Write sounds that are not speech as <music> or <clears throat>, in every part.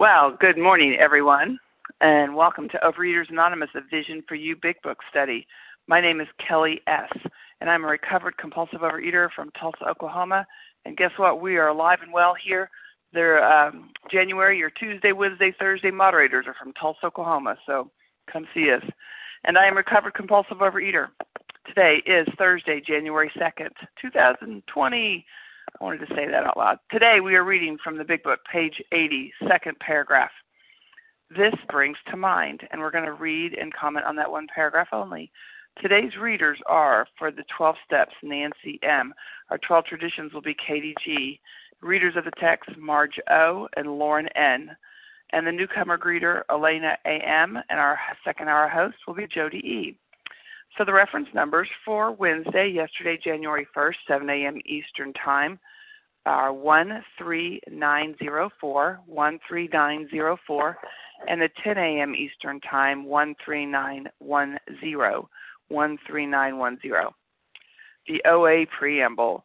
Well, good morning, everyone, and welcome to Overeaters Anonymous, a Vision for You Big Book study. My name is Kelly S., and I'm a recovered compulsive overeater from Tulsa, Oklahoma. And guess what? We are alive and well here. They're um, January, your Tuesday, Wednesday, Thursday moderators are from Tulsa, Oklahoma, so come see us. And I am a recovered compulsive overeater. Today is Thursday, January 2nd, 2020. I wanted to say that out loud. Today we are reading from the Big Book, page 80, second paragraph. This brings to mind, and we're going to read and comment on that one paragraph only. Today's readers are, for the 12 steps, Nancy M. Our 12 traditions will be Katie G. Readers of the text, Marge O. and Lauren N. And the newcomer greeter, Elena A.M. And our second hour host will be Jody E. So the reference numbers for Wednesday, yesterday, January 1st, 7 a.m. Eastern Time, are 13904, 13904, and the 10 a.m. Eastern Time, 13910, 13910. The OA Preamble.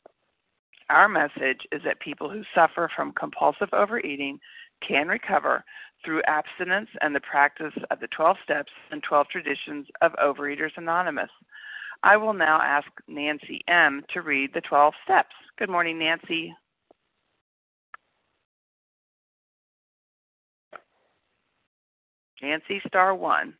our message is that people who suffer from compulsive overeating can recover through abstinence and the practice of the 12 steps and 12 traditions of Overeaters Anonymous. I will now ask Nancy M. to read the 12 steps. Good morning, Nancy. Nancy, star one.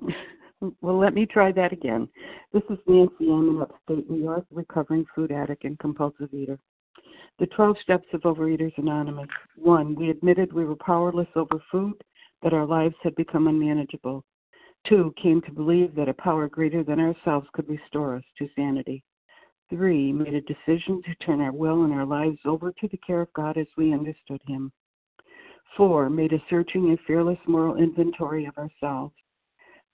<laughs> Well, let me try that again. This is Nancy I'm in upstate New York, recovering food addict and compulsive eater. The 12 steps of Overeaters Anonymous. One, we admitted we were powerless over food, that our lives had become unmanageable. Two, came to believe that a power greater than ourselves could restore us to sanity. Three, made a decision to turn our will and our lives over to the care of God as we understood Him. Four, made a searching and fearless moral inventory of ourselves.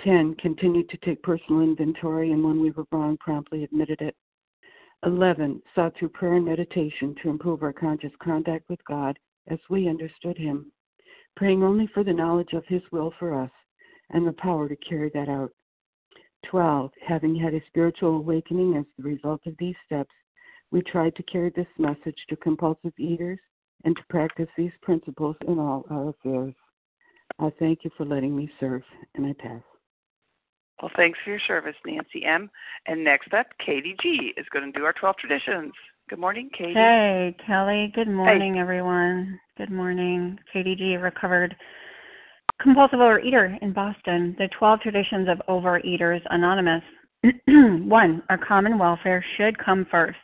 10. Continued to take personal inventory and when we were wrong, promptly admitted it. 11. Sought through prayer and meditation to improve our conscious contact with God as we understood Him, praying only for the knowledge of His will for us and the power to carry that out. 12. Having had a spiritual awakening as the result of these steps, we tried to carry this message to compulsive eaters and to practice these principles in all our affairs. I thank you for letting me serve, and I pass. Well, thanks for your service, Nancy M. And next up, Katie G. is going to do our 12 traditions. Good morning, Katie. Hey, Kelly. Good morning, hey. everyone. Good morning. Katie G. recovered compulsive overeater in Boston. The 12 traditions of Overeaters Anonymous. <clears throat> One, our common welfare should come first.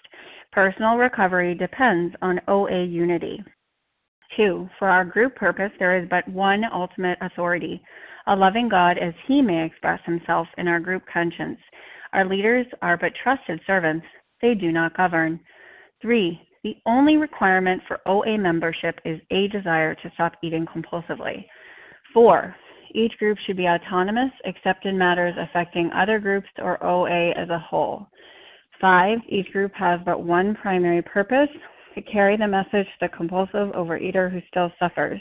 Personal recovery depends on OA unity. Two, for our group purpose, there is but one ultimate authority a loving God as he may express himself in our group conscience. Our leaders are but trusted servants, they do not govern. Three, the only requirement for OA membership is a desire to stop eating compulsively. Four, each group should be autonomous except in matters affecting other groups or OA as a whole. Five, each group has but one primary purpose to carry the message to the compulsive overeater who still suffers.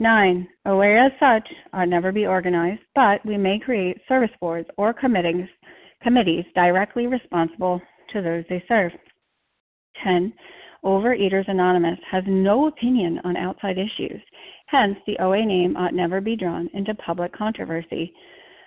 Nine, OA as such ought never be organized, but we may create service boards or committees, committees directly responsible to those they serve. 10. Overeaters Anonymous has no opinion on outside issues. Hence, the OA name ought never be drawn into public controversy.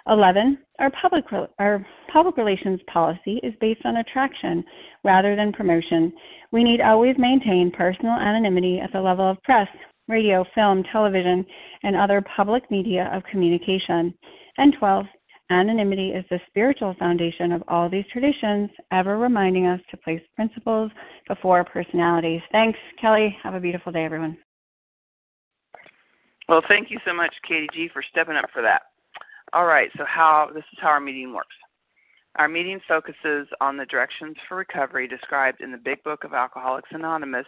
11. Our public, our public relations policy is based on attraction rather than promotion. We need always maintain personal anonymity at the level of press, radio, film, television, and other public media of communication. And 12. Anonymity is the spiritual foundation of all these traditions, ever reminding us to place principles before personalities. Thanks, Kelly. Have a beautiful day, everyone. Well, thank you so much, Katie G, for stepping up for that. All right, so how this is how our meeting works. Our meeting focuses on the directions for recovery described in the Big Book of Alcoholics Anonymous.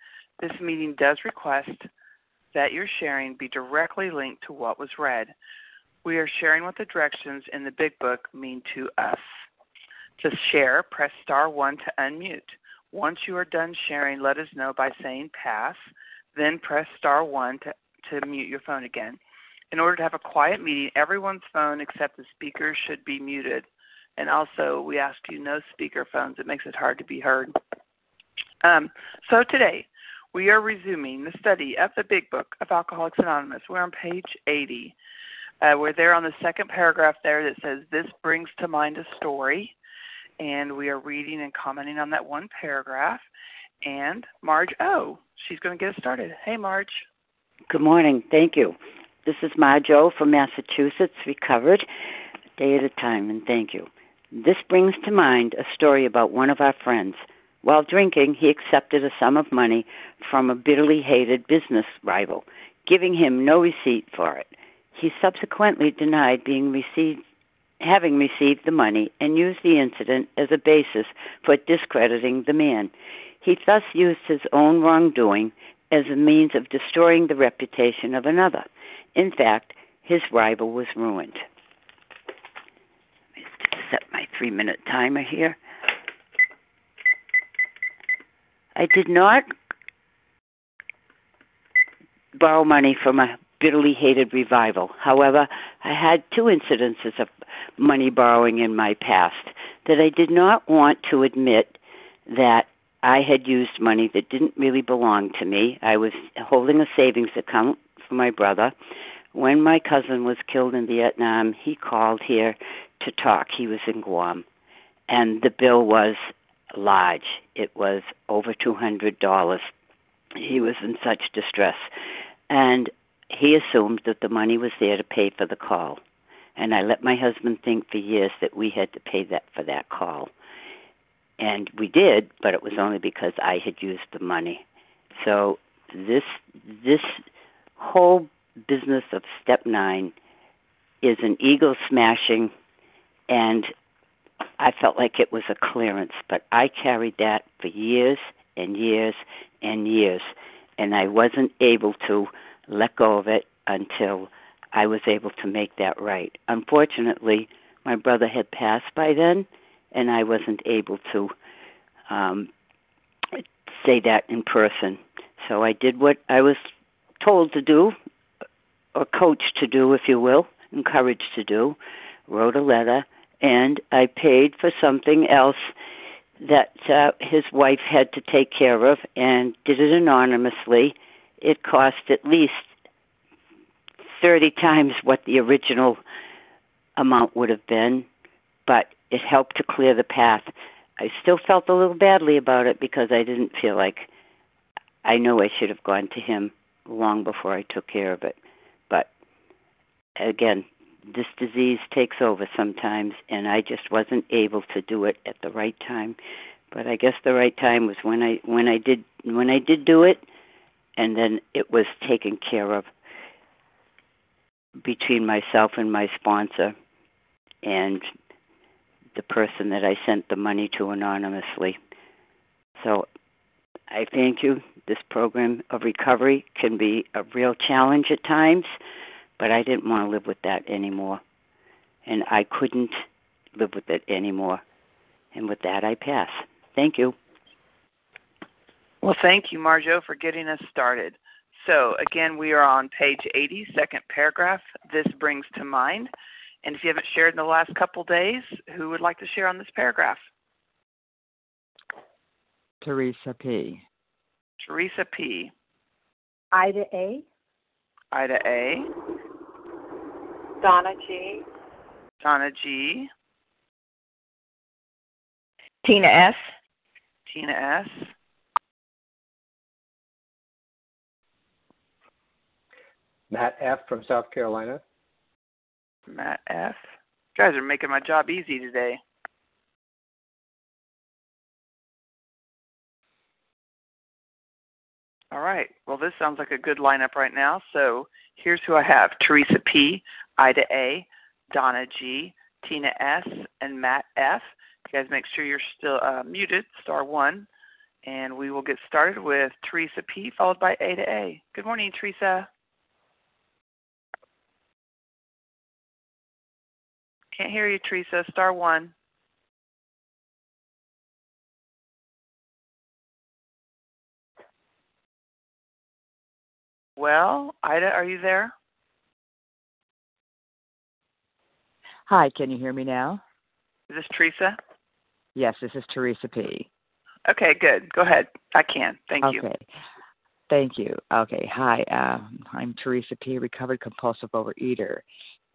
This meeting does request that your sharing be directly linked to what was read. We are sharing what the directions in the Big Book mean to us. To share, press star 1 to unmute. Once you are done sharing, let us know by saying pass, then press star 1 to, to mute your phone again. In order to have a quiet meeting, everyone's phone except the speaker should be muted. And also, we ask you no speaker phones. It makes it hard to be heard. Um, so today, we are resuming the study of the Big Book of Alcoholics Anonymous. We're on page 80. Uh, we're there on the second paragraph there that says, This brings to mind a story. And we are reading and commenting on that one paragraph. And Marge O, she's going to get us started. Hey, Marge. Good morning. Thank you. This is Marge O from Massachusetts, recovered, day at a time, and thank you. This brings to mind a story about one of our friends. While drinking, he accepted a sum of money from a bitterly hated business rival, giving him no receipt for it. He subsequently denied being received having received the money and used the incident as a basis for discrediting the man. He thus used his own wrongdoing as a means of destroying the reputation of another. In fact, his rival was ruined. Let me set my three minute timer here. I did not borrow money from a bitterly hated revival. However, I had two incidences of money borrowing in my past that I did not want to admit that I had used money that didn't really belong to me. I was holding a savings account for my brother. When my cousin was killed in Vietnam, he called here to talk. He was in Guam. And the bill was large. It was over $200. He was in such distress. And he assumed that the money was there to pay for the call. And I let my husband think for years that we had to pay that for that call. And we did, but it was only because I had used the money. So this this whole business of step nine is an ego smashing, and I felt like it was a clearance, but I carried that for years and years and years, and I wasn't able to let go of it until I was able to make that right. Unfortunately, my brother had passed by then, and I wasn't able to um, say that in person. So I did what I was told to do, or coached to do, if you will, encouraged to do, wrote a letter, and I paid for something else that uh, his wife had to take care of and did it anonymously. It cost at least 30 times what the original amount would have been, but it helped to clear the path. I still felt a little badly about it because I didn't feel like I know I should have gone to him long before I took care of it. But again, this disease takes over sometimes and I just wasn't able to do it at the right time. But I guess the right time was when I when I did when I did do it and then it was taken care of between myself and my sponsor and the person that I sent the money to anonymously. So I thank you. This program of recovery can be a real challenge at times, but I didn't want to live with that anymore. And I couldn't live with it anymore. And with that, I pass. Thank you. Well, thank you, Marge O, for getting us started. So, again, we are on page 80, second paragraph. This brings to mind. And if you haven't shared in the last couple days, who would like to share on this paragraph? Teresa P. Teresa P. Ida A. Ida A. Donna G. Donna G. Tina S. Tina S. Matt F. from South Carolina. Matt F. You guys are making my job easy today. All right. Well, this sounds like a good lineup right now. So here's who I have Teresa P., Ida A., Donna G., Tina S., and Matt F. You guys make sure you're still uh, muted, star one. And we will get started with Teresa P., followed by Ada A. Good morning, Teresa. Can't hear you, Teresa. Star one. Well, Ida, are you there? Hi, can you hear me now? Is this Teresa? Yes, this is Teresa P. Okay, good. Go ahead. I can. Thank okay. you. Okay. Thank you. Okay. Hi, um, I'm Teresa P., recovered compulsive overeater,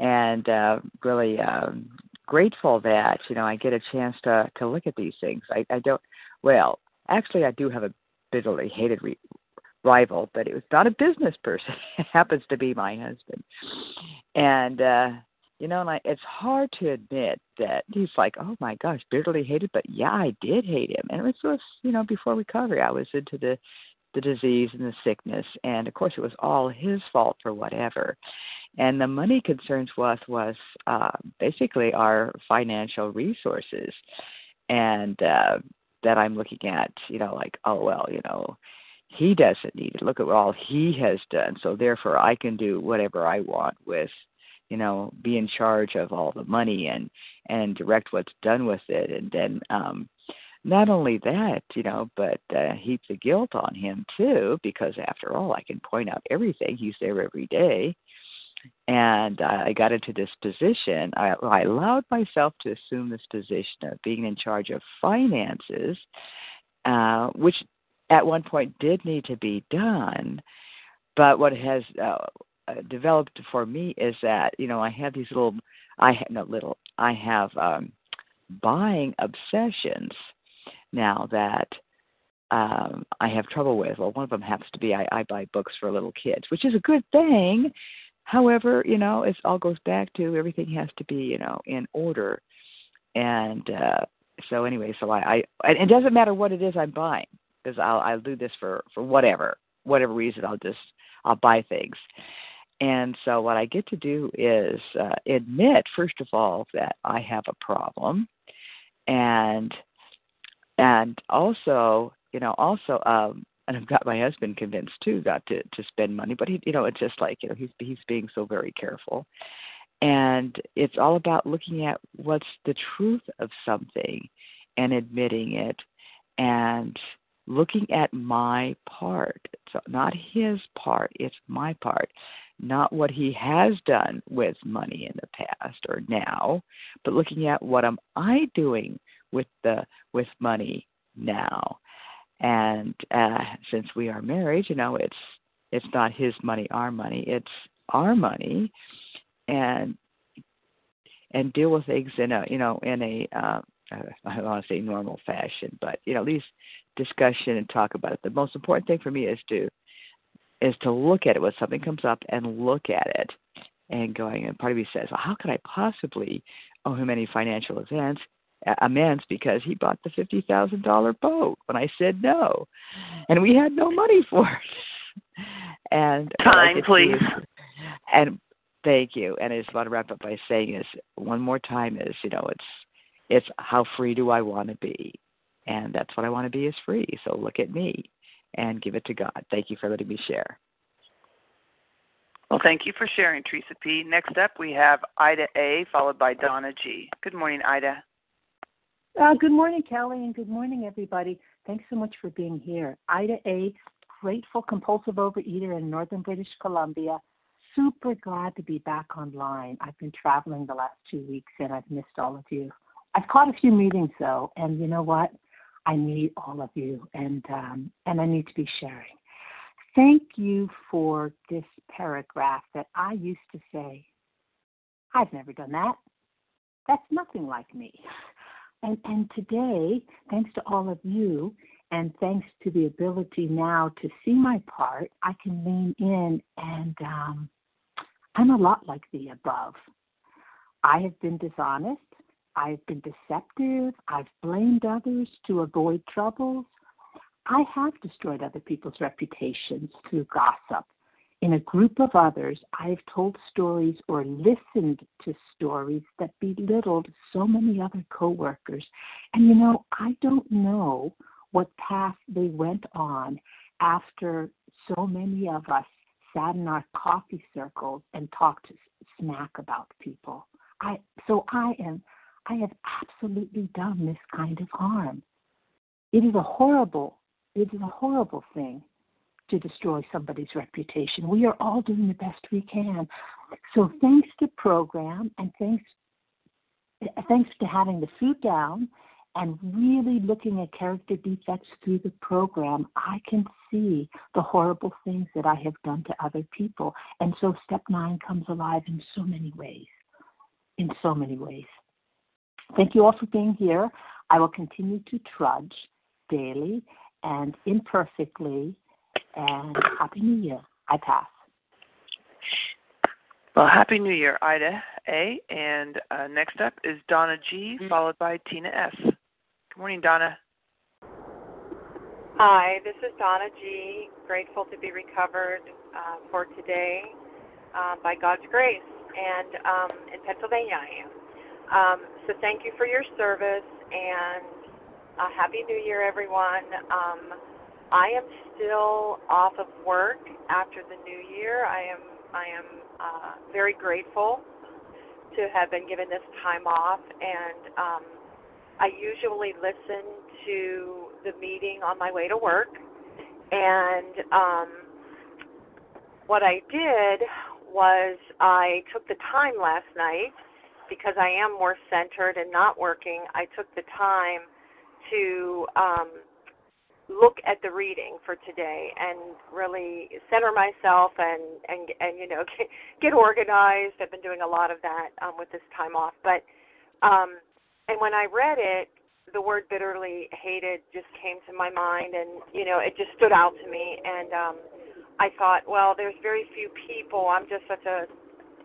and uh, really um, grateful that you know I get a chance to to look at these things. I, I don't. Well, actually, I do have a bitterly hated re- rival, but it was not a business person. <laughs> it happens to be my husband, and uh, you know, and I, it's hard to admit that he's like, oh my gosh, bitterly hated. But yeah, I did hate him, and it was you know before recovery. I was into the the disease and the sickness, and of course, it was all his fault for whatever. And the money concerns was was uh, basically our financial resources, and uh, that I'm looking at, you know, like oh well, you know, he doesn't need it. Look at all he has done, so therefore I can do whatever I want with, you know, be in charge of all the money and and direct what's done with it, and then. um not only that, you know, but uh, heap the guilt on him too, because after all, I can point out everything. He's there every day, and I got into this position. I, I allowed myself to assume this position of being in charge of finances, uh, which at one point did need to be done. But what has uh, developed for me is that you know I have these little, I have no little, I have um, buying obsessions now that um I have trouble with. Well, one of them happens to be I, I buy books for little kids, which is a good thing However, you know, it all goes back to everything has to be, you know, in order. And uh so anyway, so I, I it doesn't matter what it is I'm buying because I'll I'll do this for for whatever whatever reason I'll just I'll buy things. And so what I get to do is uh, admit first of all that I have a problem, and and also you know also um, and I've got my husband convinced too not to to spend money, but he you know it's just like you know he's he's being so very careful, and it's all about looking at what's the truth of something, and admitting it, and looking at my part. So not his part, it's my part. Not what he has done with money in the past or now, but looking at what am I doing with the with money now and uh since we are married you know it's it's not his money our money it's our money and and deal with things in a you know in a uh, I don't want to say normal fashion, but you know at least discussion and talk about it. The most important thing for me is to is to look at it when something comes up and look at it and going and part of me says, well, how could I possibly owe him any financial advance amends because he bought the fifty thousand dollar boat when I said no, and we had no money <laughs> for it. And time, please. and thank you. And I just want to wrap up by saying is one more time is you know it's it's how free do I want to be, and that's what I want to be is free. So look at me and give it to God. Thank you for letting me share. Well, thank you for sharing, Teresa P. Next up, we have Ida A, followed by Donna G. Good morning, Ida. Uh, good morning, Kelly, and good morning, everybody. Thanks so much for being here. Ida A, grateful compulsive overeater in northern British Columbia. Super glad to be back online. I've been traveling the last two weeks and I've missed all of you. I've caught a few meetings though, and you know what? I need all of you, and um, and I need to be sharing. Thank you for this paragraph that I used to say. I've never done that. That's nothing like me. And, and today, thanks to all of you, and thanks to the ability now to see my part, I can lean in and um, I'm a lot like the above. I have been dishonest. I've been deceptive. I've blamed others to avoid troubles. I have destroyed other people's reputations through gossip. In a group of others, I have told stories or listened to stories that belittled so many other coworkers. And you know, I don't know what path they went on after so many of us sat in our coffee circles and talked smack about people. I so I am I have absolutely done this kind of harm. It is a horrible it is a horrible thing to destroy somebody's reputation. We are all doing the best we can. So thanks to program and thanks thanks to having the food down and really looking at character defects through the program, I can see the horrible things that I have done to other people. And so step nine comes alive in so many ways. In so many ways. Thank you all for being here. I will continue to trudge daily and imperfectly and Happy New Year. I pass. Well, Happy New Year, Ida A. And uh, next up is Donna G, mm-hmm. followed by Tina S. Good morning, Donna. Hi, this is Donna G. Grateful to be recovered uh, for today uh, by God's grace. And um, in Pennsylvania, I am. Um, so thank you for your service and uh, Happy New Year, everyone. Um, I am still off of work after the new year. I am I am uh, very grateful to have been given this time off, and um, I usually listen to the meeting on my way to work. And um, what I did was I took the time last night because I am more centered and not working. I took the time to um, look at the reading for today and really center myself and and and you know <laughs> get, organized. I've been doing a lot of that um, with this time off, but um, and when I read it, the word bitterly hated just came to my mind, and you know it just stood out to me, and um, I thought, well, there's very few people. I'm just such a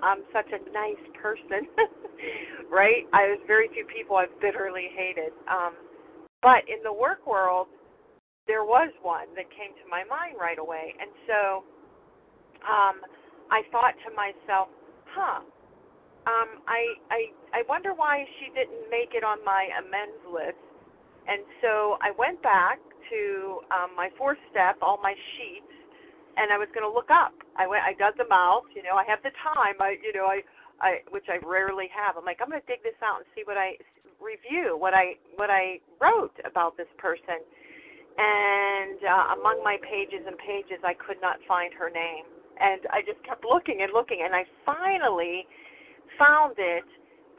I'm such a nice person, <laughs> right? I there's very few people I've bitterly hated. Um, but in the work world, there was one that came to my mind right away. And so um, I thought to myself, huh, um, I, I, I wonder why she didn't make it on my amends list. And so I went back to um, my fourth step, all my sheets, and I was going to look up. I went, I dug them out. You know, I have the time. I, you know, I, I, which I rarely have. I'm like, I'm going to dig this out and see what I review, what I, what I wrote about this person and uh, among my pages and pages, I could not find her name. And I just kept looking and looking, and I finally found it.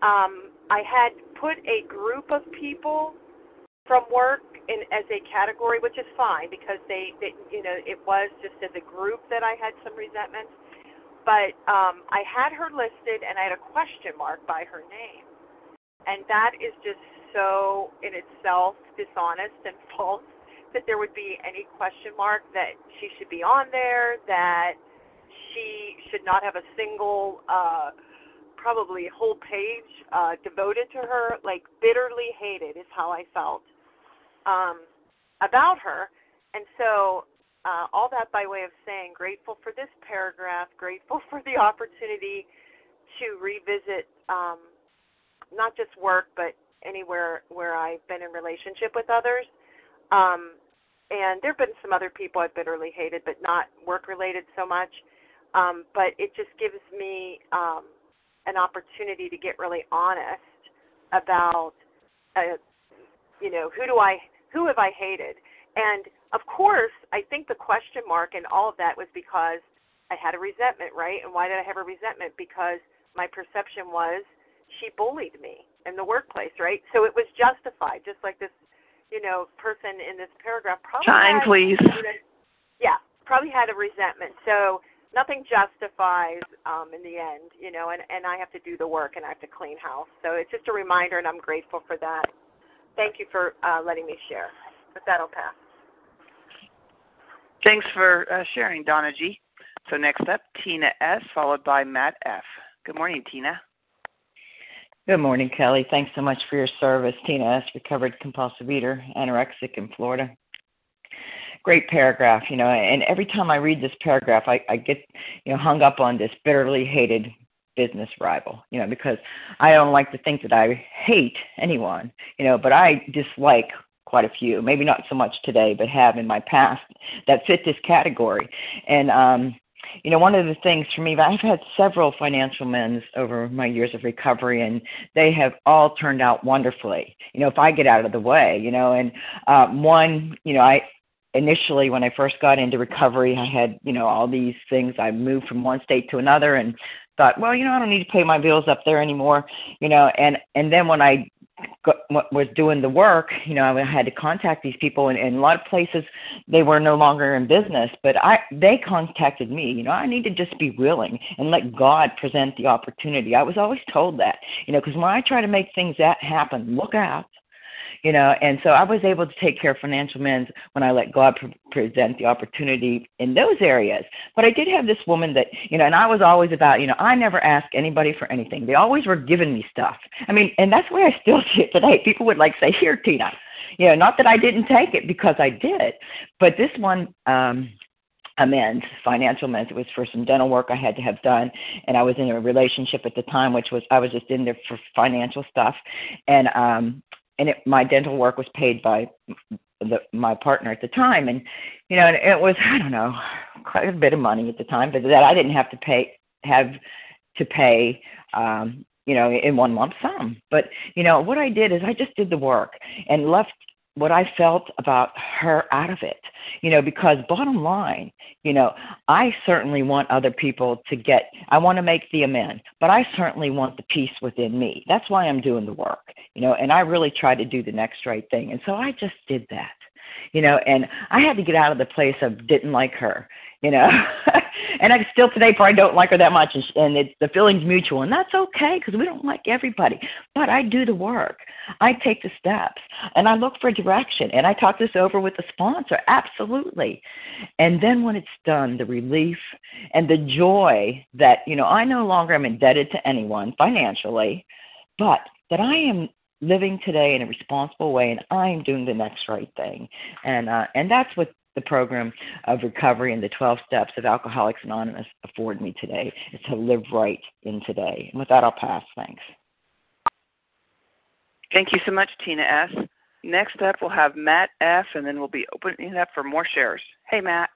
Um, I had put a group of people from work in as a category, which is fine because they, they, you know, it was just as a group that I had some resentments. but um, I had her listed, and I had a question mark by her name, and that is just so in itself dishonest and <laughs> false that there would be any question mark that she should be on there, that she should not have a single, uh, probably whole page uh, devoted to her. Like bitterly hated is how I felt um, about her, and so uh, all that by way of saying grateful for this paragraph, grateful <laughs> for the opportunity to revisit um, not just work but anywhere where I've been in relationship with others. Um, and there have been some other people I've bitterly hated, but not work related so much. Um, but it just gives me um, an opportunity to get really honest about, uh, you know, who do I, who have I hated? And of course, I think the question mark and all of that was because I had a resentment, right? And why did I have a resentment? Because my perception was she bullied me in the workplace, right? So it was justified, just like this you know, person in this paragraph probably time, had, please. Yeah, probably had a resentment. So nothing justifies um, in the end, you know, and and I have to do the work and I have to clean house. So it's just a reminder, and I'm grateful for that. Thank you for uh, letting me share. With that, I'll pass. Thanks for uh, sharing, Donna G. So next up, Tina S. followed by Matt F. Good morning, Tina. Good morning, Kelly. Thanks so much for your service. Tina S., recovered compulsive eater, anorexic in Florida. Great paragraph, you know, and every time I read this paragraph, I, I get, you know, hung up on this bitterly hated business rival, you know, because I don't like to think that I hate anyone, you know, but I dislike quite a few, maybe not so much today, but have in my past that fit this category. And um you know, one of the things for me, I've had several financial men's over my years of recovery, and they have all turned out wonderfully. You know, if I get out of the way, you know, and um, one, you know, I initially when I first got into recovery, I had, you know, all these things. I moved from one state to another, and thought, well, you know, I don't need to pay my bills up there anymore, you know, and and then when I got, was doing the work, you know, I had to contact these people, and in a lot of places they were no longer in business. But I, they contacted me. You know, I need to just be willing and let God present the opportunity. I was always told that, you know, because when I try to make things that happen, look out you know and so i was able to take care of financial men's when i let god pre- present the opportunity in those areas. But i did have this woman that you know and i was always about you know i never ask anybody for anything. They always were giving me stuff. I mean and that's where i still see it today. People would like say here tina. You know not that i didn't take it because i did. But this one um amends, financial amends. It was for some dental work I had to have done, and I was in a relationship at the time, which was I was just in there for financial stuff, and um, and it, my dental work was paid by the, my partner at the time, and you know, and it was I don't know quite a bit of money at the time, but that I didn't have to pay have to pay um you know in one lump sum. But you know what i did is i just did the work and left what I felt about her out of it. You know, because bottom line, you know, I certainly want other people to get, I want to make the amend, but I certainly want the peace within me. That's why I'm doing the work, you know, and I really try to do the next right thing. And so I just did that, you know, and I had to get out of the place of didn't like her, you know. <laughs> and I still today probably don't like her that much, and, and it's the feeling's mutual, and that's okay because we don't like everybody. But I do the work, I take the steps, and I look for direction, and I talk this over with the sponsor, absolutely. And then when it's done, the relief and the joy that you know I no longer am indebted to anyone financially, but that I am living today in a responsible way and I'm doing the next right thing. And uh and that's what the program of recovery and the 12 steps of Alcoholics Anonymous afford me today is to live right in today. And with that, I'll pass. Thanks. Thank you so much, Tina S. Next up, we'll have Matt F., and then we'll be opening it up for more shares. Hey, Matt.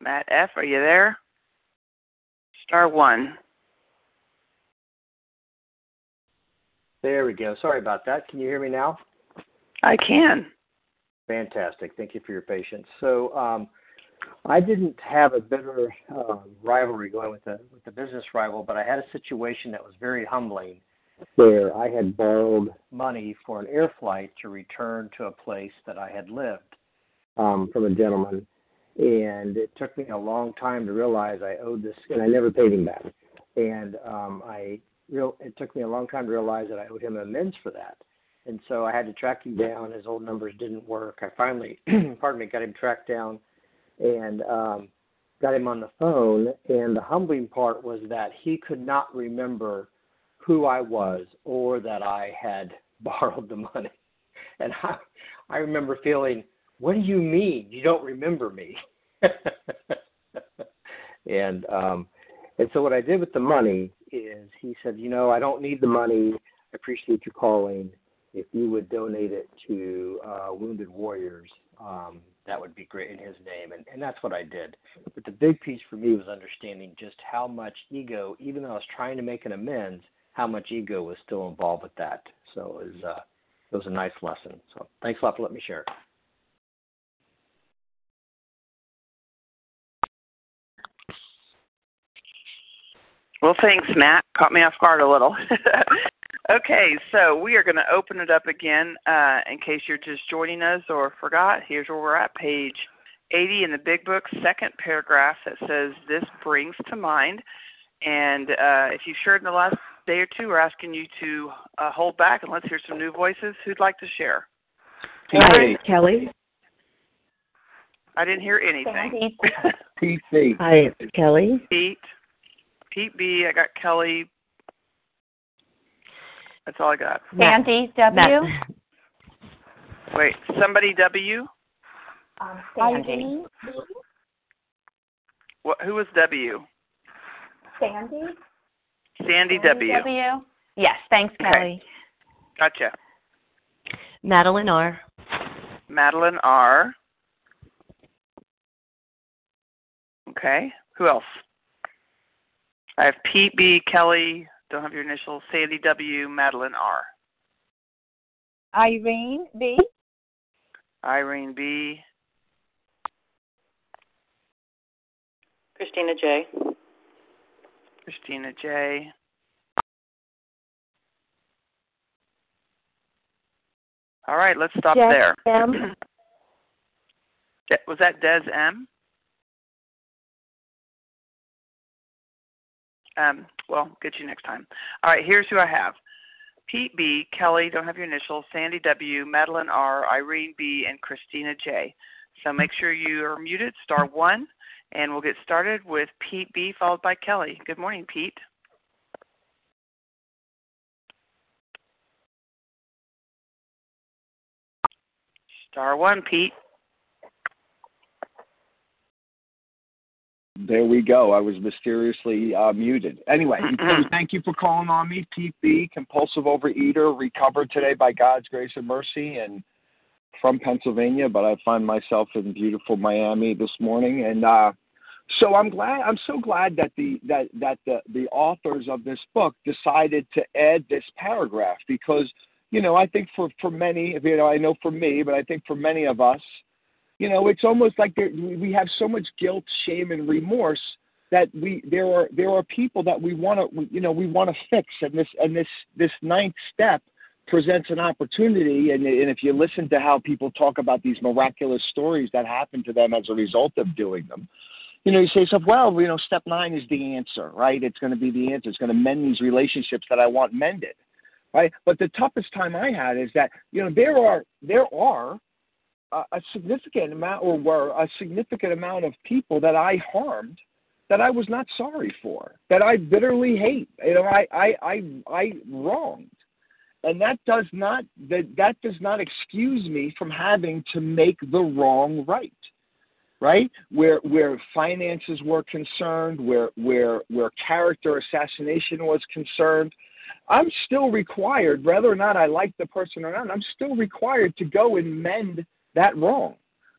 Matt F., are you there? Star one. There we go. Sorry about that. Can you hear me now? I can. Fantastic. Thank you for your patience. So, um, I didn't have a bitter uh, rivalry going with the with the business rival, but I had a situation that was very humbling, where I had borrowed money for an air flight to return to a place that I had lived um, from a gentleman. And it took me a long time to realize I owed this, and I never paid him back. And um, I real, it took me a long time to realize that I owed him amends for that. And so I had to track him down. His old numbers didn't work. I finally, <clears throat> pardon me, got him tracked down and um, got him on the phone. And the humbling part was that he could not remember who I was or that I had <laughs> borrowed the money. And I, I remember feeling, what do you mean you don't remember me? <laughs> and um, and so what I did with the money is he said, you know, I don't need the money. I appreciate you calling. If you would donate it to uh, Wounded Warriors, um, that would be great in his name. And, and that's what I did. But the big piece for me was understanding just how much ego, even though I was trying to make an amends, how much ego was still involved with that. So it was, uh, it was a nice lesson. So thanks a lot for letting me share. Well, thanks, Matt. Caught me off guard a little. <laughs> okay, so we are going to open it up again uh, in case you're just joining us or forgot. Here's where we're at, page 80 in the Big Book, second paragraph that says, This brings to mind. And uh, if you've shared in the last day or two, we're asking you to uh, hold back and let's hear some new voices. Who'd like to share? Hi, Kelly. I didn't hear anything. PC. Hi, Kelly. Pete. Pete B. I got Kelly. That's all I got. Sandy W. <laughs> Wait, somebody W. Um, Sandy. What? Who was W? Sandy. Sandy W. W. Yes, thanks, Kelly. Okay. Kelly. Gotcha. Madeline R. Madeline R. Okay. Who else? I have Pete B. Kelly. Don't have your initials. Sandy W. Madeline R. Irene B. Irene B. Christina J. Christina J. All right, let's stop Des there. M. <clears throat> Was that Des M? Um, well, get you next time. All right, here's who I have. Pete B, Kelly, don't have your initials, Sandy W, Madeline R, Irene B, and Christina J. So make sure you are muted, star one, and we'll get started with Pete B, followed by Kelly. Good morning, Pete. Star one, Pete. There we go. I was mysteriously uh, muted. Anyway, thank you for calling on me. Pete B, compulsive overeater, recovered today by God's grace and mercy, and from Pennsylvania, but I find myself in beautiful Miami this morning. And uh, so I'm glad. I'm so glad that the that that the the authors of this book decided to add this paragraph because you know I think for for many, you know, I know for me, but I think for many of us you know it's almost like we have so much guilt shame and remorse that we there are there are people that we want to you know we want to fix. And this and this this ninth step presents an opportunity. And, and if you listen to how people talk about these miraculous stories that happen to them as a result of doing them you know you say yourself well you know step nine is the answer right? It's going to be the answer. It's going to mend these relationships that i want mended right? But the toughest time i had is that you know there are there are a, significant amount or were a significant amount of people that I harmed that I was not sorry for, that I bitterly hate. You know, I I I, I wronged. And that does not that that does not excuse me from having to make the wrong right. Right? Where where finances were concerned, where where where character assassination was concerned, I'm still required, whether or not I like the person or not, I'm still required to go and mend that wrong,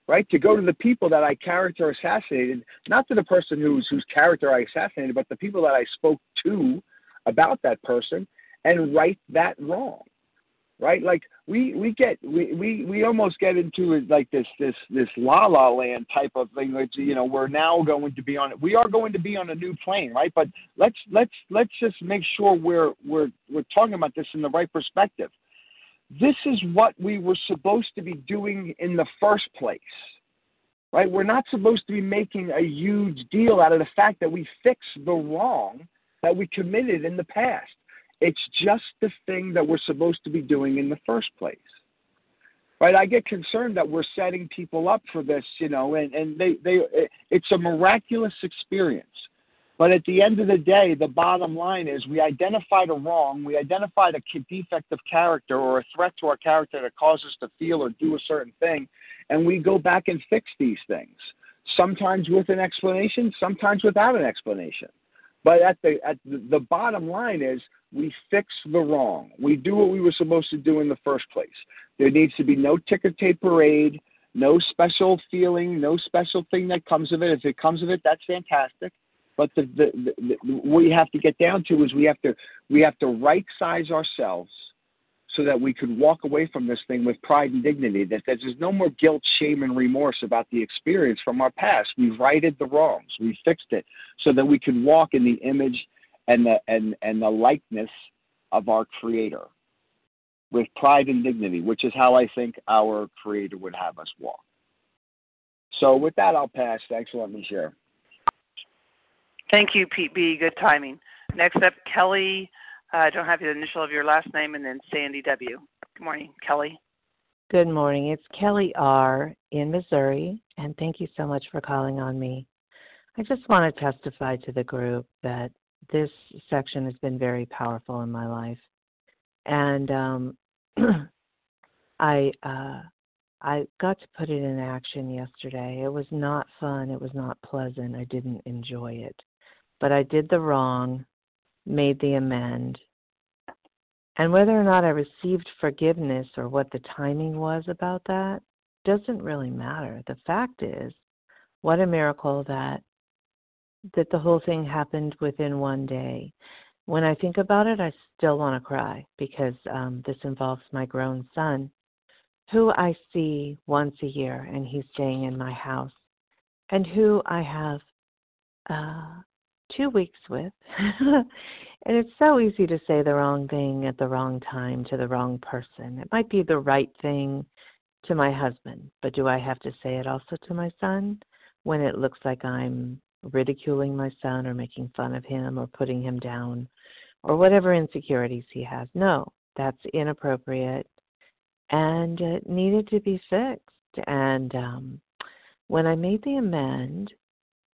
right? To go to the people that I character assassinated, not to the person whose whose character I assassinated, but the people that I spoke to about that person, and right that wrong, right? Like we we get we we we almost get into like this this this la la land type of thing. Which you know we're now going to be on. We are going to be on a new plane, right? But let's let's let's just make sure we're we're we're talking about this in the right perspective. This is what we were supposed to be doing in the first place, right? We're not supposed to be making a huge deal out of the fact that we fixed the wrong that we committed in the past it's just the thing that we're supposed to be doing in the first place. Right? I get concerned that we're setting people up for this, you know, and, and they, they it's a miraculous experience. But at the end of the day, the bottom line is we identified a wrong, we identified a defect of character or a threat to our character that causes us to feel or do a certain thing, and we go back and fix these things. Sometimes with an explanation, sometimes without an explanation. But at the at the, the bottom line is we fix the wrong. We do what we were supposed to do in the first place. There needs to be no ticker tape parade, no special feeling, no special thing that comes of it. If it comes of it, that's fantastic. But the, the, the, the what we have to get down to is we have to we have to right size ourselves so that we could walk away from this thing with pride and dignity. That there's no more guilt, shame, and remorse about the experience from our past. We've righted the wrongs. We fixed it so that we can walk in the image and the and and the likeness of our Creator with pride and dignity, which is how I think our Creator would have us walk. So with that, I'll pass. Thanks for letting me share. Thank you, Pete B. Good timing. Next up, Kelly uh, I don't have the initial of your last name, and then Sandy W. Good morning, Kelly. Good morning. It's Kelly R. in Missouri, and thank you so much for calling on me. I just want to testify to the group that this section has been very powerful in my life, and um, <clears throat> I uh, I got to put it in action yesterday. It was not fun. It was not pleasant. I didn't enjoy it, but I did the wrong made the amend. And whether or not I received forgiveness or what the timing was about that doesn't really matter. The fact is, what a miracle that that the whole thing happened within one day. When I think about it, I still want to cry because um, this involves my grown son, who I see once a year, and he's staying in my house, and who I have uh, two weeks with. <laughs> and it's so easy to say the wrong thing at the wrong time to the wrong person. It might be the right thing to my husband, but do I have to say it also to my son when it looks like I'm ridiculing my son or making fun of him or putting him down or whatever insecurities he has? No, that's inappropriate and it needed to be fixed. And um, when I made the amend,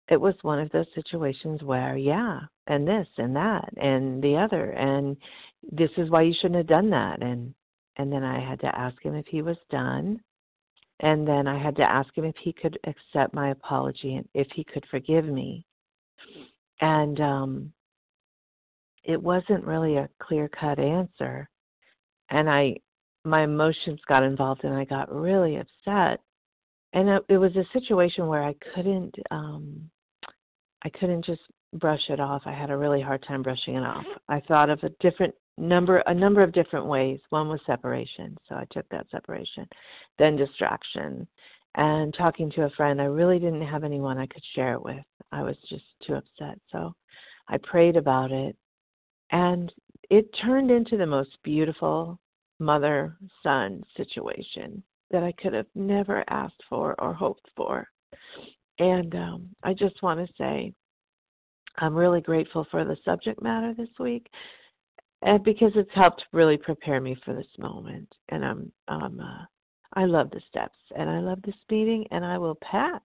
it was one of those situations where yeah and this and that and the other and this is why you shouldn't have done that and and then i had to ask him if he was done and then i had to ask him if he could accept my apology and if he could forgive me. And um it wasn't really a clear cut answer and i my emotions got involved and i got really upset. And it, it was a situation where i couldn't um I couldn't just brush it off. I had a really hard time brushing it off. I thought of a different number a number of different ways. One was separation, so I took that separation. Then distraction. And talking to a friend, I really didn't have anyone I could share it with. I was just too upset. So I prayed about it and it turned into the most beautiful mother son situation that I could have never asked for or hoped for. And um, I just want to say I'm really grateful for the subject matter this week, and because it's helped really prepare me for this moment. And I'm, um, uh, I love the steps, and I love this meeting, and I will pass.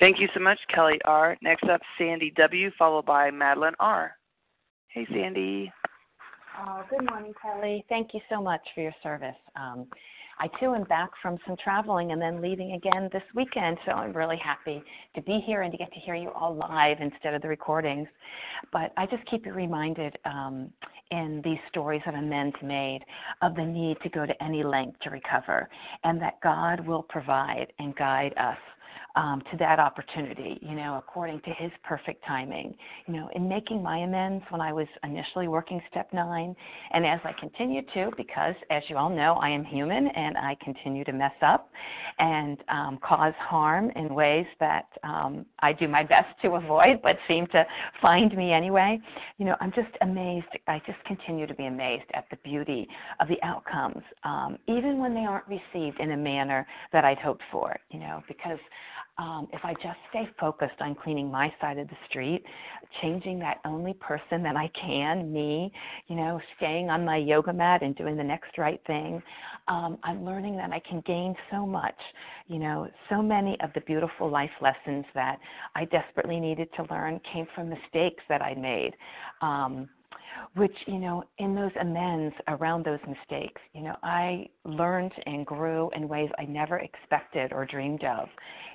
Thank you so much, Kelly R. Next up, Sandy W., followed by Madeline R. Hey, Sandy. Oh, good morning, Kelly. Thank you so much for your service. Um, I too am back from some traveling and then leaving again this weekend. So I'm really happy to be here and to get to hear you all live instead of the recordings. But I just keep you reminded um, in these stories that amends made of the need to go to any length to recover and that God will provide and guide us um, to that opportunity, you know, according to His perfect timing. You know, in making my amends when I was initially working step nine, and as I continue to, because as you all know, I am human and I continue to mess up and um, cause harm in ways that um, I do my <laughs> best to avoid, but seem to find me anyway. You know, I'm just amazed. I just continue to be amazed at the beauty of the outcomes, um, even when they aren't received in a manner that I'd hoped for. You know, because um, if I just stay focused on cleaning my side of the street, changing that only person that I can, me, you know, staying on my yoga mat and doing the next right thing, um, I'm learning that I can gain so much. You know, so many of the beautiful life lessons that I desperately needed to learn came from mistakes that I made. Um, which you know in those amends around those mistakes you know i learned and grew in ways i never expected or dreamed of.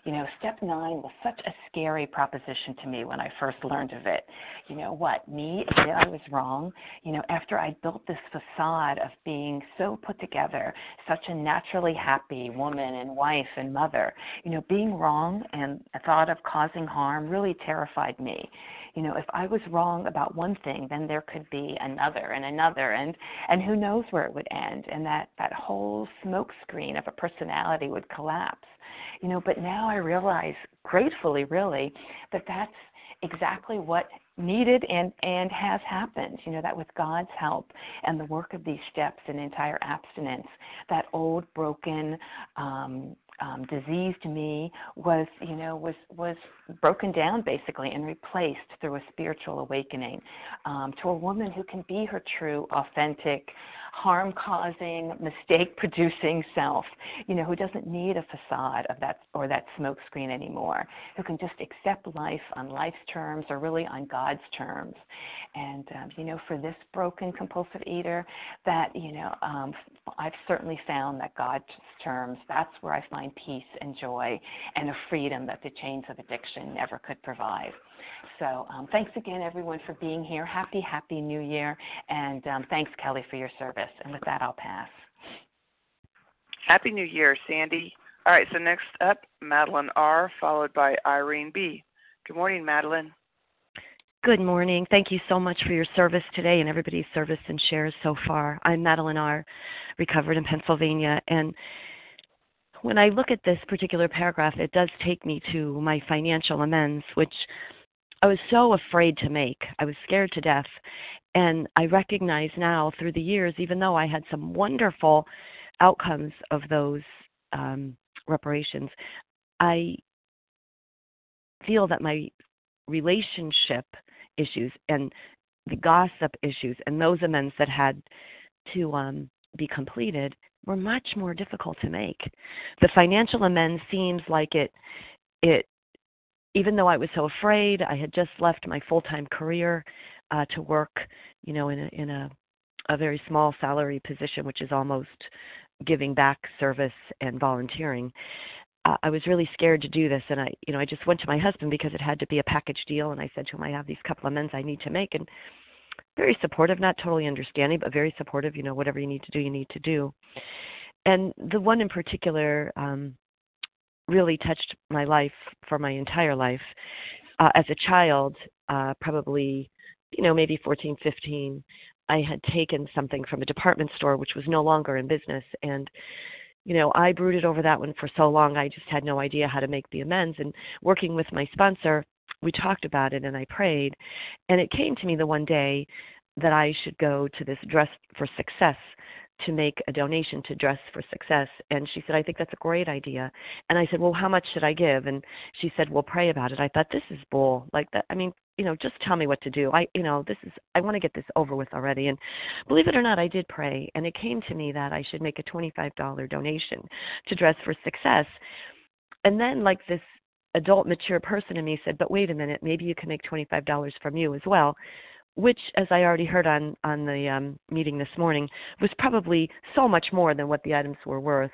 You know step 9 was such a scary proposition to me when i first learned of it. You know what? Me i was wrong. You know after i built this facade of being so put together such a naturally happy woman and wife and mother you know being wrong and the thought of causing harm really terrified me you know if i was wrong about one thing then there could be another and another and and who knows where it would end and that that whole smoke screen of a personality would collapse. You know but now i realize gratefully really that that's exactly what needed and and has happened. You know that with god's help and the work of these steps and entire abstinence that old broken um um, diseased me was, you know, was was broken down basically and replaced through a spiritual awakening um, to a woman who can be her true, authentic, harm causing, mistake producing self, you know, who doesn't need a facade of that or that smoke screen anymore, who can just accept life on life's terms or really on God's terms. And, um, you know, for this broken compulsive eater, that, you know, um, I've certainly found that God's terms, that's where I find peace and joy and a freedom that the chains of addiction never could provide. So um, thanks again, everyone, for being here. Happy, happy New Year. And um, thanks, Kelly, for your service. And with that, I'll pass. Happy New Year, Sandy. All right, so next up, Madeline R., followed by Irene B. Good morning, Madeline. Good morning. Thank you so much for your service today and everybody's service and shares so far. I'm Madeline R., recovered in Pennsylvania. And when I look at this particular paragraph, it does take me to my financial amends, which I was so afraid to make. I was scared to death. And I recognize now through the years, even though I had some wonderful outcomes of those um, reparations, I feel that my relationship issues and the gossip issues and those amends that had to um, be completed were much more difficult to make. The financial amends seems like it it even though I was so afraid, I had just left my full time career uh, to work, you know, in a in a a very small salary position, which is almost giving back service and volunteering. Uh, I was really scared to do this, and I, you know, I just went to my husband because it had to be a package deal, and I said to him, I have these couple of amends I need to make, and very supportive, not totally understanding, but very supportive. You know, whatever you need to do, you need to do. And the one in particular um, really touched my life for my entire life. Uh, as a child, uh, probably, you know, maybe 14, 15, I had taken something from a department store which was no longer in business. And, you know, I brooded over that one for so long, I just had no idea how to make the amends. And working with my sponsor, we talked about it and I prayed. And it came to me the one day that I should go to this Dress for Success to make a donation to Dress for Success. And she said, I think that's a great idea. And I said, Well, how much should I give? And she said, Well, pray about it. I thought, This is bull. Like that. I mean, you know, just tell me what to do. I, you know, this is, I want to get this over with already. And believe it or not, I did pray. And it came to me that I should make a $25 donation to Dress for Success. And then, like this adult, mature person in me said, But wait a minute, maybe you can make $25 from you as well which, as I already heard on on the um, meeting this morning, was probably so much more than what the items were worth.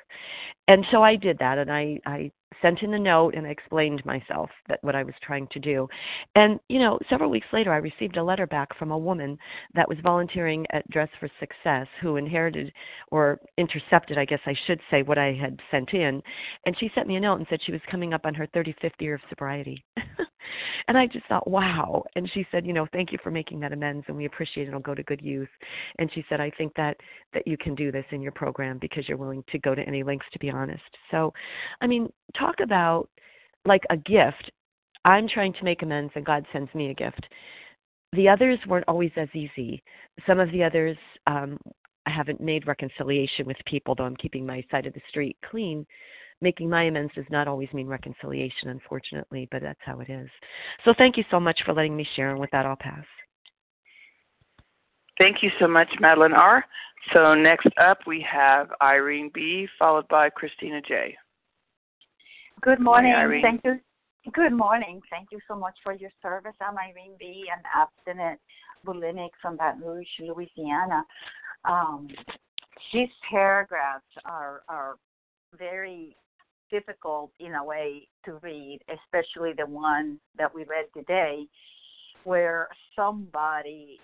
And so I did that, and I I sent in a note and I explained myself that what I was trying to do. And you know, several weeks later, I received a letter back from a woman that was volunteering at Dress for Success who inherited or intercepted, I guess I should say, what I had sent in. And she sent me a note and said she was coming up on her 35th year of sobriety. <laughs> and I just thought, wow. And she said, you know, thank you for making that amends, and we appreciate it. It'll go to good use. And she said, I think that that you can do this in your program because you're willing to go to any lengths to be honest. So, I mean, talk about like a gift. I'm trying to make amends, and God sends me a gift. The others weren't always as easy. Some of the others, um, I haven't made reconciliation with people, though I'm keeping my side of the street clean making my amends does not always mean reconciliation, unfortunately, but that's how it is. So thank you so much for letting me share, and with that, I'll pass. Thank you so much, Madeline R. So next up, we have Irene B., followed by Christina J. Good morning. Thank you. Good morning. Thank you so much for your service. I'm Irene B., an abstinent bulimic from Baton Rouge, Louisiana. Um, these paragraphs are are very difficult in a way to read, especially the one that we read today, where somebody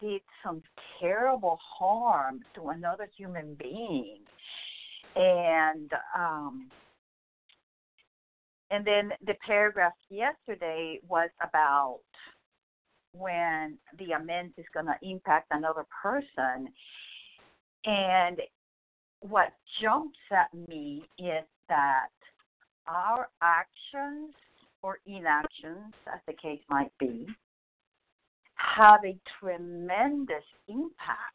did some terrible harm to another human being. And um and then the paragraph yesterday was about when the amends is going to impact another person. And what jumps at me is that our actions or inactions, as the case might be, have a tremendous impact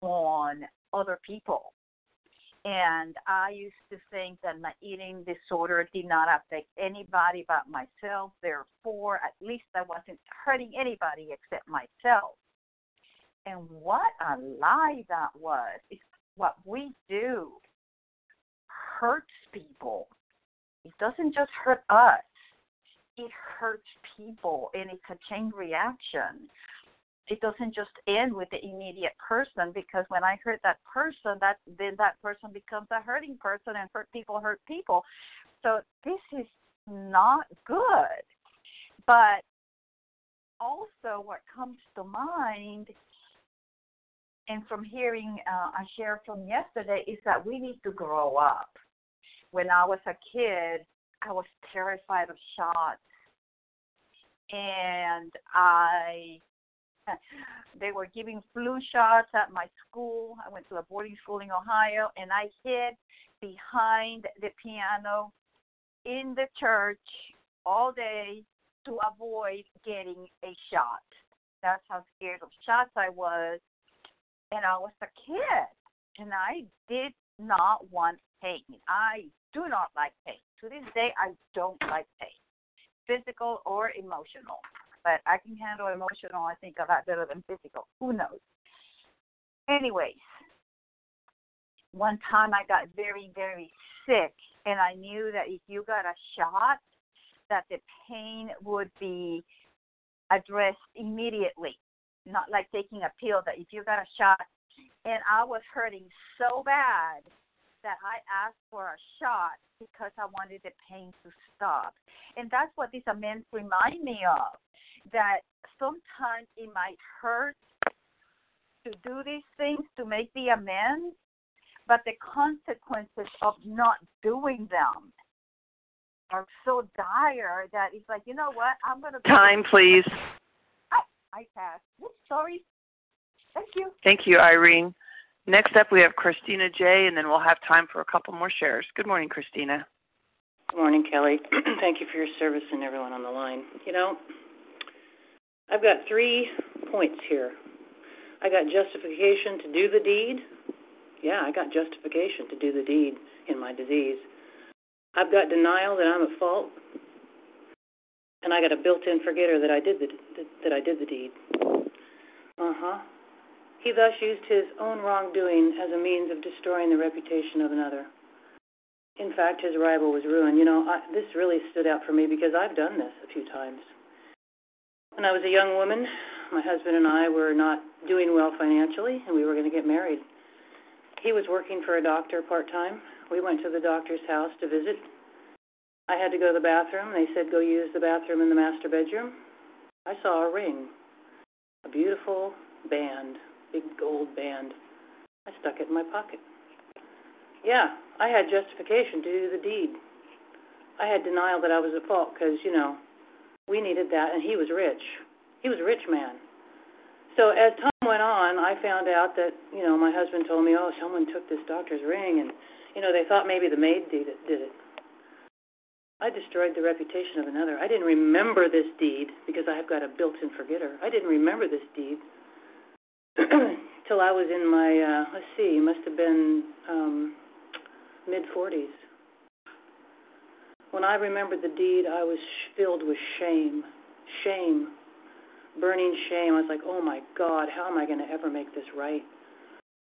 on other people. And I used to think that my eating disorder did not affect anybody but myself. Therefore, at least I wasn't hurting anybody except myself. And what a lie that was. It's what we do hurts people. It doesn't just hurt us, it hurts people, and it's a chain reaction. It doesn't just end with the immediate person because when I hurt that person, that then that person becomes a hurting person, and hurt people hurt people. So this is not good. But also, what comes to mind and from hearing uh, a share from yesterday is that we need to grow up when I was a kid, I was terrified of shots. And I <laughs> they were giving flu shots at my school. I went to a boarding school in Ohio and I hid behind the piano in the church all day to avoid getting a shot. That's how scared of shots I was. And I was a kid and I did not want pain. I do not like pain. To this day, I don't like pain, physical or emotional. But I can handle emotional, I think, a lot better than physical. Who knows? Anyways, one time I got very, very sick, and I knew that if you got a shot, that the pain would be addressed immediately. Not like taking a pill, that if you got a shot, and I was hurting so bad that I asked for a shot because I wanted the pain to stop. And that's what these amends remind me of that sometimes it might hurt to do these things to make the amends, but the consequences of not doing them are so dire that it's like, you know what, I'm going to. Time, please. Oh, I, I pass. Oops, Sorry. Thank you. Thank you, Irene. Next up, we have Christina J., and then we'll have time for a couple more shares. Good morning, Christina. Good morning, Kelly. <clears throat> Thank you for your service and everyone on the line. You know, I've got three points here. I got justification to do the deed. Yeah, I got justification to do the deed in my disease. I've got denial that I'm at fault, and I got a built-in forgetter that I did the that I did the deed. Uh huh. He thus used his own wrongdoing as a means of destroying the reputation of another. In fact, his rival was ruined. You know, I, this really stood out for me because I've done this a few times. When I was a young woman, my husband and I were not doing well financially, and we were going to get married. He was working for a doctor part time. We went to the doctor's house to visit I had to go to the bathroom. They said, go use the bathroom in the master bedroom. I saw a ring, a beautiful band, big gold band. I stuck it in my pocket. Yeah, I had justification to do the deed. I had denial that I was at fault because, you know, we needed that, and he was rich. He was a rich man. So as time went on, I found out that, you know, my husband told me, oh, someone took this doctor's ring, and, you know, they thought maybe the maid did it. Did it. I destroyed the reputation of another. I didn't remember this deed because I have got a built-in forgetter. I didn't remember this deed <clears throat> till I was in my uh let's see, must have been um mid 40s. When I remembered the deed, I was filled with shame. Shame. Burning shame. I was like, "Oh my god, how am I going to ever make this right?"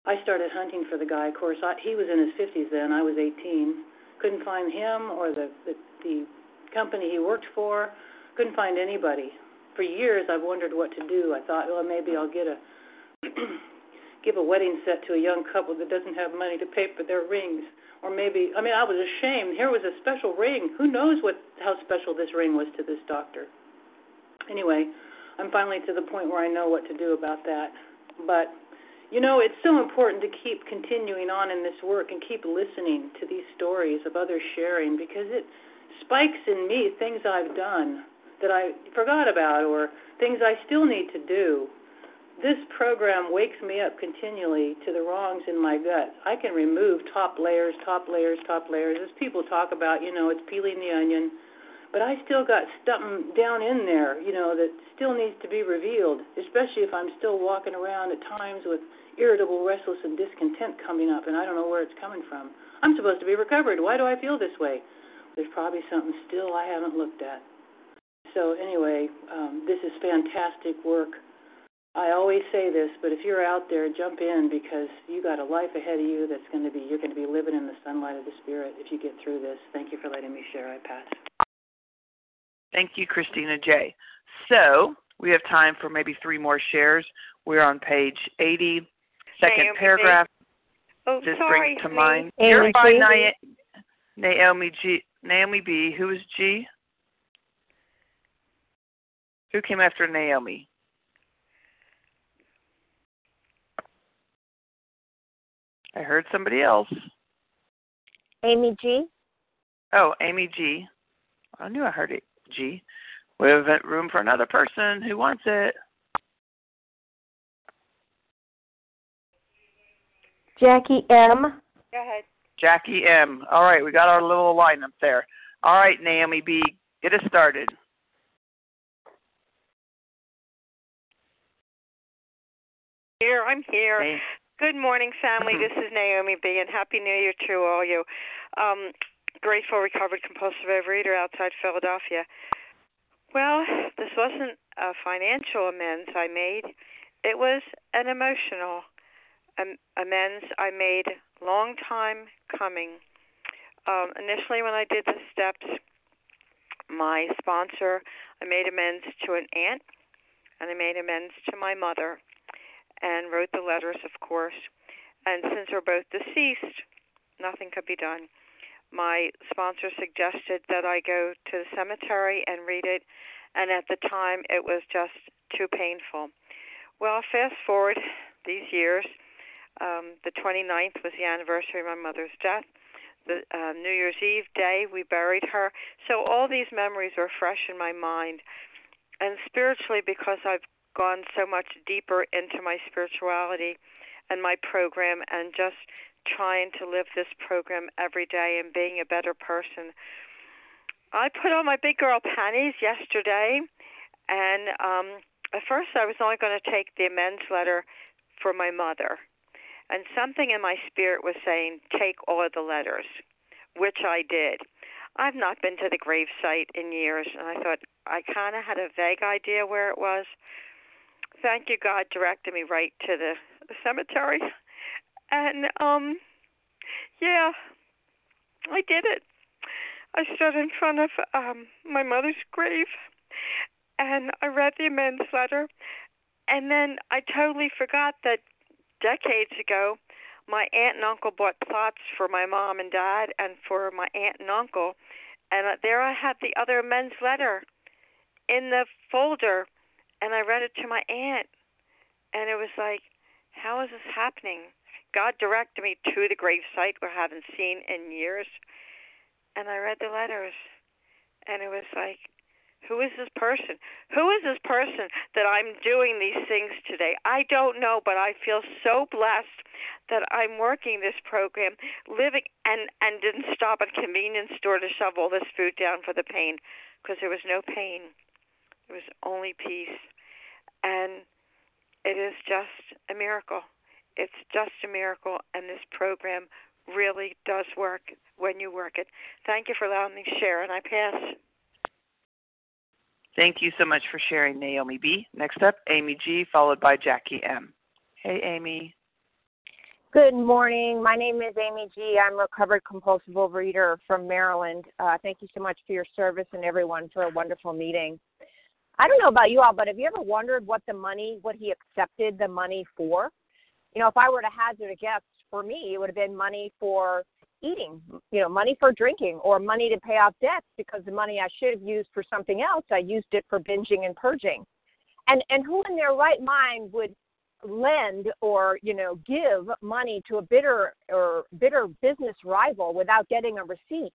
I started hunting for the guy. Of course, I, he was in his 50s then. I was 18 couldn't find him or the, the the company he worked for. Couldn't find anybody. For years, I've wondered what to do. I thought, well, maybe I'll get a <clears throat> give a wedding set to a young couple that doesn't have money to pay for their rings, or maybe I mean, I was ashamed. Here was a special ring. Who knows what how special this ring was to this doctor? Anyway, I'm finally to the point where I know what to do about that. But you know, it's so important to keep continuing on in this work and keep listening to these stories of others sharing because it spikes in me things I've done that I forgot about or things I still need to do. This program wakes me up continually to the wrongs in my gut. I can remove top layers, top layers, top layers. As people talk about, you know, it's peeling the onion, but I still got something down in there, you know, that still needs to be revealed, especially if I'm still walking around at times with irritable, restless, and discontent coming up, and I don't know where it's coming from. I'm supposed to be recovered. Why do I feel this way? There's probably something still I haven't looked at. So, anyway, um, this is fantastic work. I always say this, but if you're out there, jump in because you got a life ahead of you that's going to be you're going to be living in the sunlight of the spirit if you get through this. Thank you for letting me share. I pass. Thank you, Christina J. So we have time for maybe three more shares. We're on page 80, second Naomi paragraph. Oh, this sorry. brings to me. mind. Amy You're fine, G. Naomi G. Naomi B. Who is G? Who came after Naomi? I heard somebody else. Amy G. Oh, Amy G. I knew I heard it. G. We have room for another person who wants it. Jackie M. Go ahead. Jackie M. All right, we got our little lineup there. All right, Naomi B. Get us started. Here, I'm here. Hey. Good morning, family. this is Naomi B. And Happy New Year to all you. Um, grateful, recovered compulsive overeater outside Philadelphia. Well, this wasn't a financial amends I made. It was an emotional am- amends I made long time coming. Um, initially, when I did the steps, my sponsor, I made amends to an aunt, and I made amends to my mother, and wrote the letters, of course. And since we're both deceased, nothing could be done. My sponsor suggested that I go to the cemetery and read it, and at the time it was just too painful. Well, fast forward these years. Um, the 29th was the anniversary of my mother's death. The uh, New Year's Eve day, we buried her. So all these memories were fresh in my mind. And spiritually, because I've gone so much deeper into my spirituality and my program and just trying to live this program every day and being a better person. I put on my big girl panties yesterday, and um, at first I was only going to take the amends letter for my mother. And something in my spirit was saying, take all of the letters, which I did. I've not been to the grave site in years, and I thought I kind of had a vague idea where it was. Thank you, God directed me right to the, cemetery. And, um, yeah, I did it. I stood in front of um my mother's grave and I read the amends letter and then I totally forgot that decades ago my aunt and uncle bought plots for my mom and dad and for my aunt and uncle and there I had the other men's letter in the folder, and I read it to my aunt, and it was like, how is this happening? God directed me to the gravesite where I haven't seen in years, and I read the letters, and it was like, who is this person? Who is this person that I'm doing these things today? I don't know, but I feel so blessed that I'm working this program, living and and didn't stop at a convenience store to shove all this food down for the pain because there was no pain. There was only peace. And it is just a miracle. It's just a miracle and this program really does work when you work it. Thank you for allowing me to share and I pass. Thank you so much for sharing, Naomi B. Next up, Amy G., followed by Jackie M. Hey, Amy. Good morning. My name is Amy G. I'm a recovered compulsive overeater from Maryland. Uh, thank you so much for your service and everyone for a wonderful meeting. I don't know about you all, but have you ever wondered what the money, what he accepted the money for? You know, if I were to hazard a guess, for me, it would have been money for eating, you know, money for drinking or money to pay off debts because the money I should have used for something else, I used it for binging and purging. And and who in their right mind would lend or, you know, give money to a bitter or bitter business rival without getting a receipt?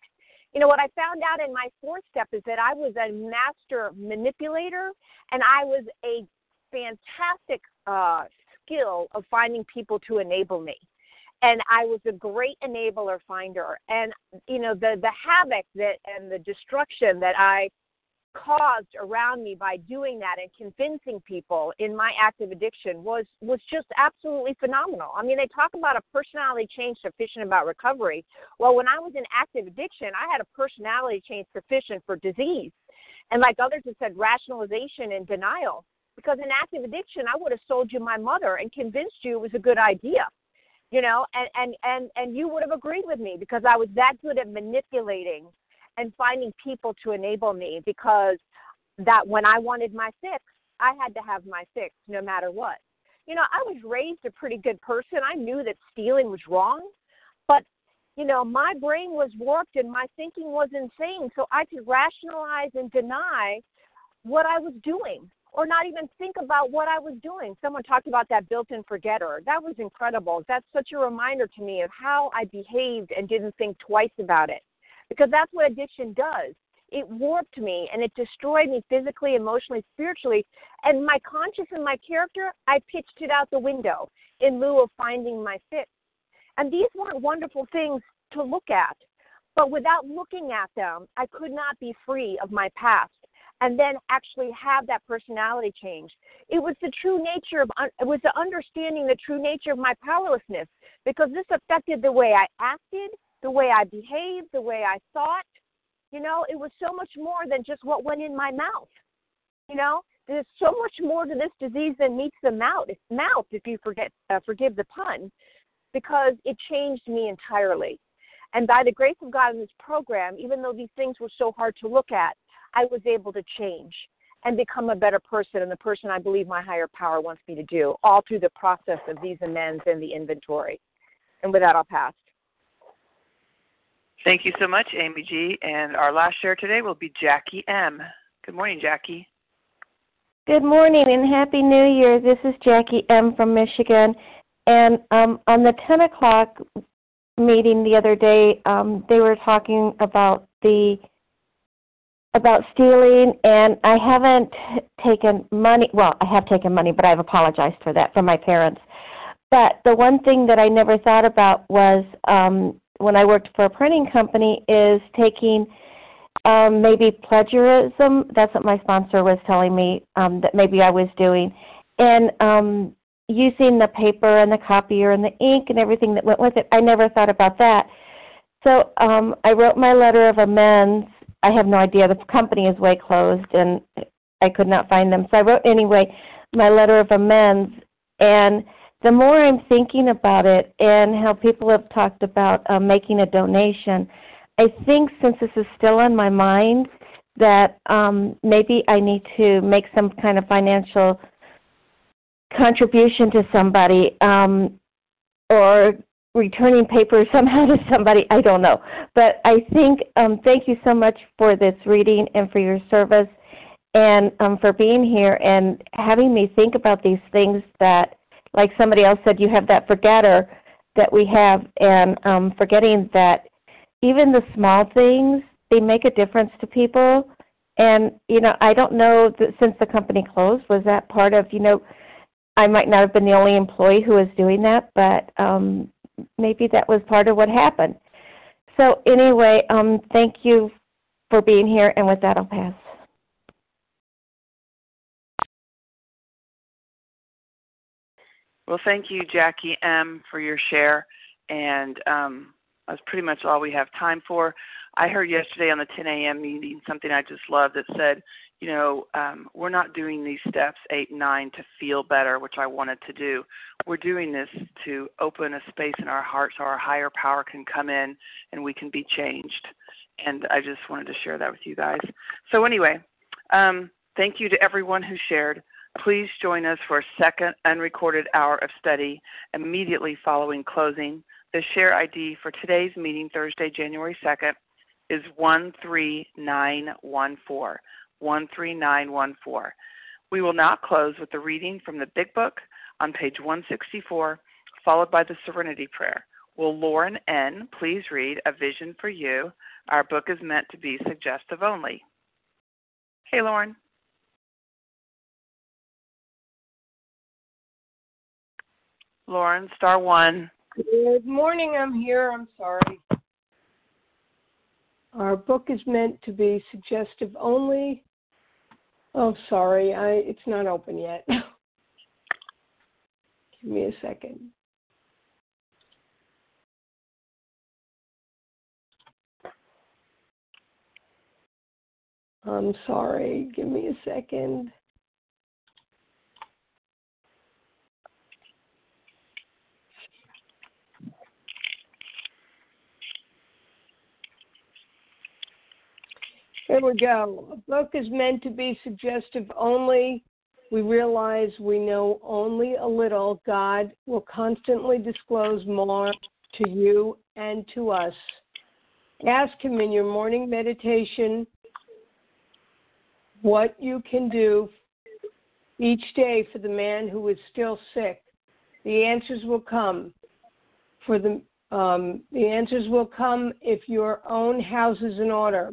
You know, what I found out in my fourth step is that I was a master manipulator and I was a fantastic uh, skill of finding people to enable me and I was a great enabler finder. And you know the the havoc that and the destruction that I caused around me by doing that and convincing people in my active addiction was was just absolutely phenomenal. I mean, they talk about a personality change sufficient about recovery. Well, when I was in active addiction, I had a personality change sufficient for disease. And like others have said, rationalization and denial. Because in active addiction, I would have sold you my mother and convinced you it was a good idea you know and and and and you would have agreed with me because i was that good at manipulating and finding people to enable me because that when i wanted my fix i had to have my fix no matter what you know i was raised a pretty good person i knew that stealing was wrong but you know my brain was warped and my thinking was insane so i could rationalize and deny what i was doing or not even think about what I was doing. Someone talked about that built in forgetter. That was incredible. That's such a reminder to me of how I behaved and didn't think twice about it. Because that's what addiction does. It warped me and it destroyed me physically, emotionally, spiritually. And my conscience and my character, I pitched it out the window in lieu of finding my fix. And these weren't wonderful things to look at. But without looking at them, I could not be free of my past and then actually have that personality change. It was the true nature of it was the understanding the true nature of my powerlessness because this affected the way I acted, the way I behaved, the way I thought. You know, it was so much more than just what went in my mouth. You know, there's so much more to this disease than meets the mouth. Mouth, if you forget, uh, forgive the pun, because it changed me entirely. And by the grace of God in this program, even though these things were so hard to look at, I was able to change and become a better person and the person I believe my higher power wants me to do, all through the process of these amends and the inventory. And with that, I'll pass. Thank you so much, Amy G. And our last share today will be Jackie M. Good morning, Jackie. Good morning and Happy New Year. This is Jackie M. from Michigan. And um, on the 10 o'clock meeting the other day, um, they were talking about the about stealing, and I haven't taken money. Well, I have taken money, but I've apologized for that from my parents. But the one thing that I never thought about was um, when I worked for a printing company is taking um, maybe plagiarism. That's what my sponsor was telling me um, that maybe I was doing, and um, using the paper and the copier and the ink and everything that went with it. I never thought about that. So um, I wrote my letter of amends I have no idea. The company is way closed, and I could not find them. So I wrote anyway my letter of amends. And the more I'm thinking about it, and how people have talked about uh, making a donation, I think since this is still on my mind, that um, maybe I need to make some kind of financial contribution to somebody, um, or returning paper <laughs> somehow to somebody. I don't know. But I think um, thank you so much for this reading and for your service and um, for being here and having me think about these things that, like somebody else said, you have that forgetter that we have, and um, forgetting that even the small things they make a difference to people. And you know, I don't know that since the company closed, was that part of you know, I might not have been the only employee who was doing that, but um, maybe that was part of what happened. So anyway, um, thank you for being here, and with that, I'll pass. Well, thank you, Jackie M, for your share, and um, that's pretty much all we have time for. I heard yesterday on the 10 a.m. meeting something I just loved that said, you know, um, we're not doing these steps eight and nine to feel better, which I wanted to do. We're doing this to open a space in our heart so our higher power can come in and we can be changed. And I just wanted to share that with you guys. So, anyway, um, thank you to everyone who shared. Please join us for a second unrecorded hour of study immediately following closing. The share ID for today's meeting, Thursday, January 2nd, is 13914. 13914. We will now close with the reading from the Big Book on page 164, followed by the Serenity Prayer. Will Lauren N. please read A Vision for You? Our book is meant to be suggestive only. Hey, Lauren. Lauren, star one. Good morning. I'm here. I'm sorry. Our book is meant to be suggestive only. Oh, sorry. I it's not open yet. <laughs> Give me a second. I'm sorry. Give me a second. Here we go. A book is meant to be suggestive only. We realize we know only a little. God will constantly disclose more to you and to us. Ask Him in your morning meditation what you can do each day for the man who is still sick. The answers will come. For the um, the answers will come if your own house is in order